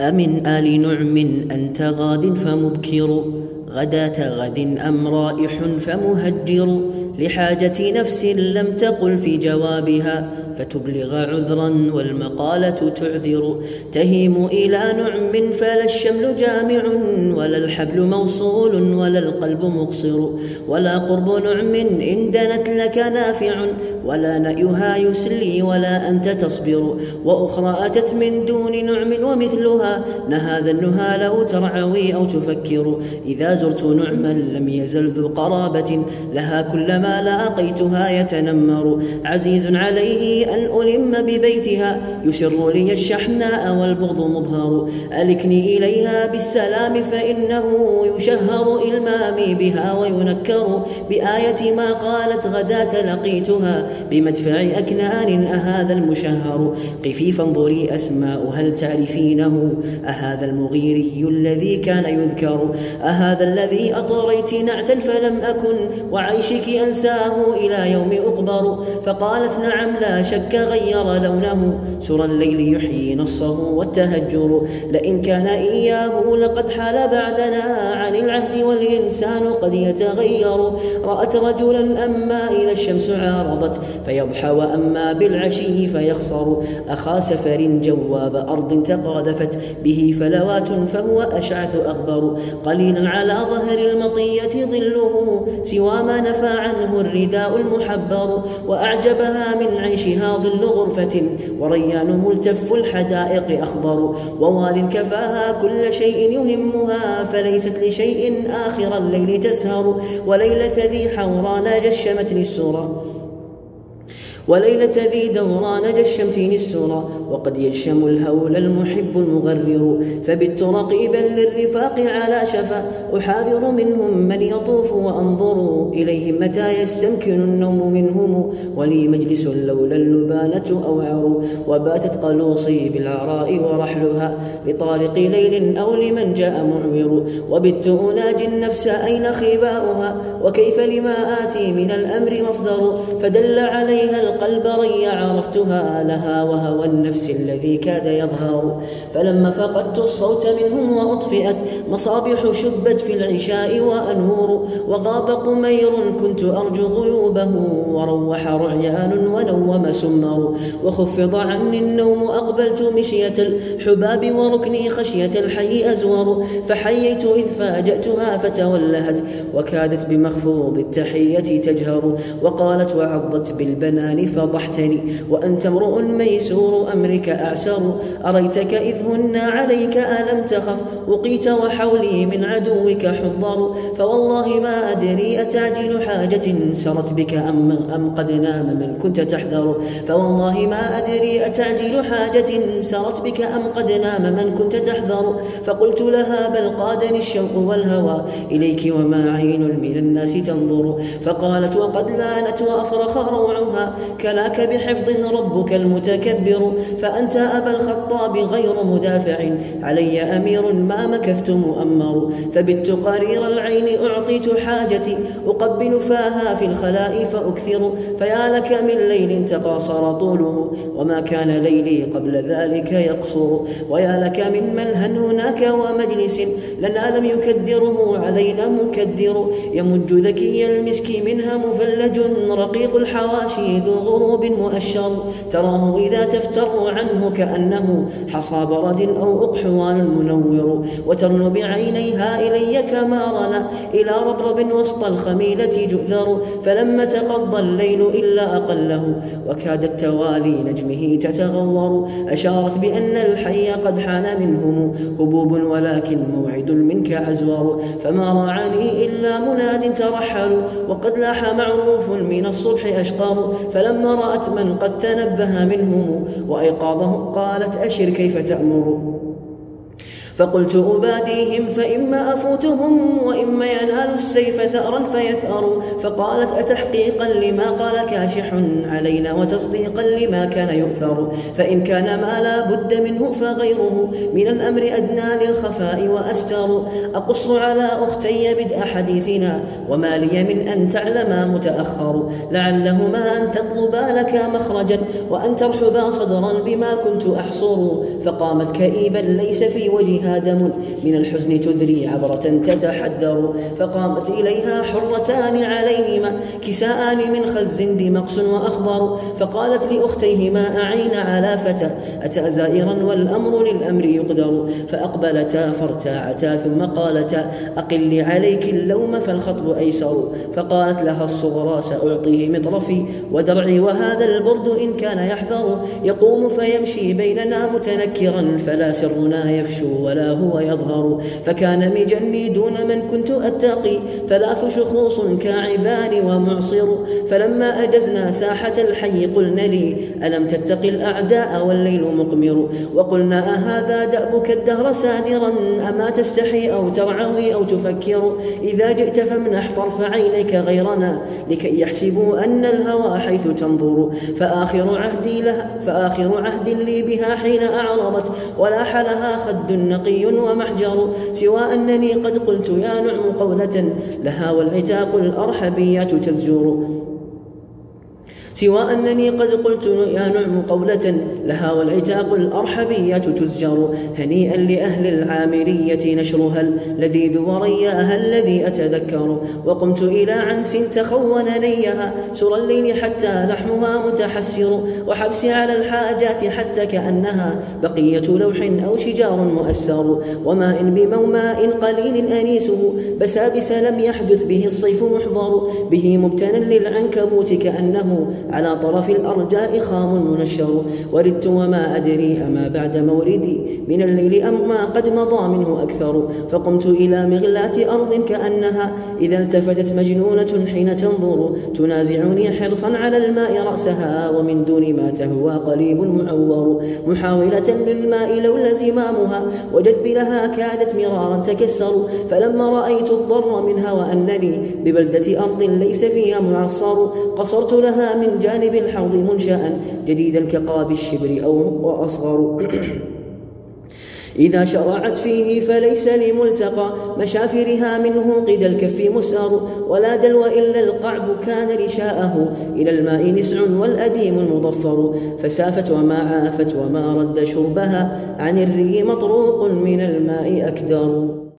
أمن آل نعم أنت غاد فمبكر غداة غد أم رائح فمهجر لحاجة نفس لم تقل في جوابها فتبلغ عذرا والمقالة تعذر تهيم إلى نعم فلا الشمل جامع ولا الحبل موصول ولا القلب مقصر ولا قرب نعم إن دنت لك نافع ولا نأيها يسلي ولا أنت تصبر وأخرى أتت من دون نعم ومثلها نهى النهى لو ترعوي أو تفكر إذا زرت نعما لم يزل ذو قرابة لها كلما لاقيتها يتنمر. عزيز عليه أن ألم ببيتها يسر لي الشحناء والبغض مظهر. ألكني إليها بالسلام فإنه يشهر إلمامي بها وينكر بآية ما قالت غداة لقيتها. بمدفع أكنان أهذا المشهر. قفي فانظري أسماء هل تعرفينه أهذا المغيري الذي كان يذكر؟ أهذا الذي أطريت نعتا فلم أكن وعيشك أنساه إلى يوم أقبر فقالت نعم لا شك غير لونه. سرى الليل يحيي نصه والتهجر. لئن كان إياه لقد حال بعدنا عن العهد والإنسان قد يتغير. رأت رجلا أما إذا الشمس عارضت فيضحى وأما بالعشي فيخسر. أخا سفر جواب أرض تقاذفت به فلوات فهو أشعث أغبر. قليلا على ظهر المطية ظله سوى ما نفى عنه الرداء المحبر وأعجبها من عيشها ظل غرفة وريان ملتف الحدائق أخضر. ووال كفاها كل شيء يهمها فليست لشيء آخر الليل تسهر. وليلة ذي حوران جشمت للسورة وليلة ذي دوران جشمتين السرى وقد يجشم الهول المحب المغرر. فبت رقيبا للرفاق على شفا أحاذر منهم من يطوف وأنظر إليهم متى يستمكن النوم منهم. ولي مجلس لولا اللبانة أوعر وباتت قلوصي بالعراء ورحلها لطارق ليل أو لمن جاء معور. وبت أناجي النفس أين خباؤها وكيف لما آتي من الأمر مصدر. فدل عليها القلب ري عرفتها لها وهوى النفس الذي كاد يظهر. فلما فقدت الصوت منهم وأطفئت مصابح شبت في العشاء وأنور وغاب قمير كنت أرجو غيوبه وروح رعيان ونوم سمر. وخفض عني النوم أقبلت مشية الحباب وركني خشية الحي أزور. فحييت إذ فاجأتها فتولهت وكادت بمخفوض التحية تجهر. وقالت وعضت بالبنان فضحتني. وأنت امرؤ ميسور أمرك أعسر. أريتك إذ هن عليك ألم تخف؟ وقيت وحولي من عدوك حضر. فوالله ما أدري أتعجل حاجة سرت بك أم, أم قد نام من كنت تحذر. فوالله ما أدري أتعجل حاجة سرت بك أم قد نام من كنت تحذر. فقلت لها بل قادني الشوق والهوى إليك وما عين من الناس تنظر. فقالت وقد لانت وأفرخ روعها. كلاك بحفظ ربك المتكبر فأنت أبا الخطاب غير مدافع. علي أمير ما مكثت مؤمر. فبت قرير العين أعطيت حاجتي أقبل فاها في الخلاء فأكثر. فيا لك من ليل تقاصر طوله وما كان ليلي قبل ذلك يقصر. ويا لك من ملهى هناك ومجلس لنا لم يكدره علينا مكدر. يمج ذكي المسك منها مفلج رقيق الحواشي ذو غروب مؤشر. تراه إذا تفتر عنه كأنه حصى برد أو أقحوان منور. وترن بعينيها إلي كما رنا. إلى ربرب وسط الخميلة جؤذر. فلما تقضى الليل إلا أقله. وكاد التوالي نجمه تتغور. أشارت بأن الحي قد حان منهم. هبوب ولكن موعد منك عزور فما راعني إلا مناد ترحل. وقد لاح معروف من الصبح أشقر. فلما رأت من قد تنبه منهم وأيقاظه قالت أشر كيف تأمر؟ فقلت أباديهم فإما أفوتهم وإما ينال السيف ثأرا فيثأر. فقالت أتحقيقا لما قال كاشح علينا وتصديقا لما كان يؤثر. فإن كان ما لا بد منه فغيره. من الأمر أدنى للخفاء وأستر. أقص على أختي بدء حديثنا وما لي من أن تعلما متأخر. لعلهما أن تطلبا لك مخرجا وأن ترحبا صدرا بما كنت أحصر. فقامت كئيبا ليس في وجهها دم من الحزن تذري عبرة تتحدر. فقامت إليها حرتان عليهما كساءان من خز بمقص وأخضر. فقالت لأختيهما أعين على فتى أتى زائرا والأمر للأمر يقدر. فأقبلتا فارتاعتا ثم قالتا أقل عليك اللوم فالخطب أيسر. فقالت لها الصغرى سأعطيه مطرفي ودرعي وهذا البرد إن كان يحذر. يقوم فيمشي بيننا متنكرا فلا سرنا يفشو ولا هو يظهر. فكان مجني دون من كنت أتقي ثلاث شخوص كاعبان ومعصر. فلما أجزنا ساحة الحي قلنا لي ألم تتقي الأعداء والليل مقمر؟ وقلنا أهذا دأبك الدهر سادرا أما تستحي أو ترعوي أو تفكر؟ إذا جئت فامنح طرف عينيك غيرنا لكي يحسبوا أن الهوى حيث تنظر. فآخر عهدي لها فآخر عهد لي بها حين أعرضت ولاح لها خد نقي ومحجر سوى أنني قد قلت يا نعم قولة لها والعتاق الأرحبية تزجر. سوى أنني قد قلت يا نعم قولة لها والعتاق الأرحبية تزجر هنيئا لأهل العامرية نشرها اللذيذ ورياها الذي أتذكر وقمت إلى عنس تخون نيها سر الليل حتى لحمها متحسر وحبس على الحاجات حتى كأنها بقية لوح أو شجار مؤسر وماء بموماء قليل أنيسه بسابس لم يحدث به الصيف محضر به مبتنا للعنكبوت كأنه على طرف الأرجاء خام منشر وردت وما أدري أما بعد موردي. من الليل أم ما قد مضى منه أكثر. فقمت إلى مغلاة أرض كأنها إذا التفتت مجنونة حين تنظر. تنازعني حرصا على الماء رأسها ومن دون ما تهوى قليب معور. محاولة للماء لولا زمامها وجذب لها كادت مرارا تكسر. فلما رأيت الضر منها وأنني ببلدة أرض ليس فيها معصر قصرت لها من جانب الحوض منشأ جديدا كقاب الشبر أو أصغر. إذا شرعت فيه فليس لملتقى. مشافرها منه قد الكف مسار. ولا دلو إلا القعب كان رشاءه. إلى الماء نسع والأديم المضفر. فسافت وما عافت وما رد شربها. عن الري مطروق من الماء أكدر.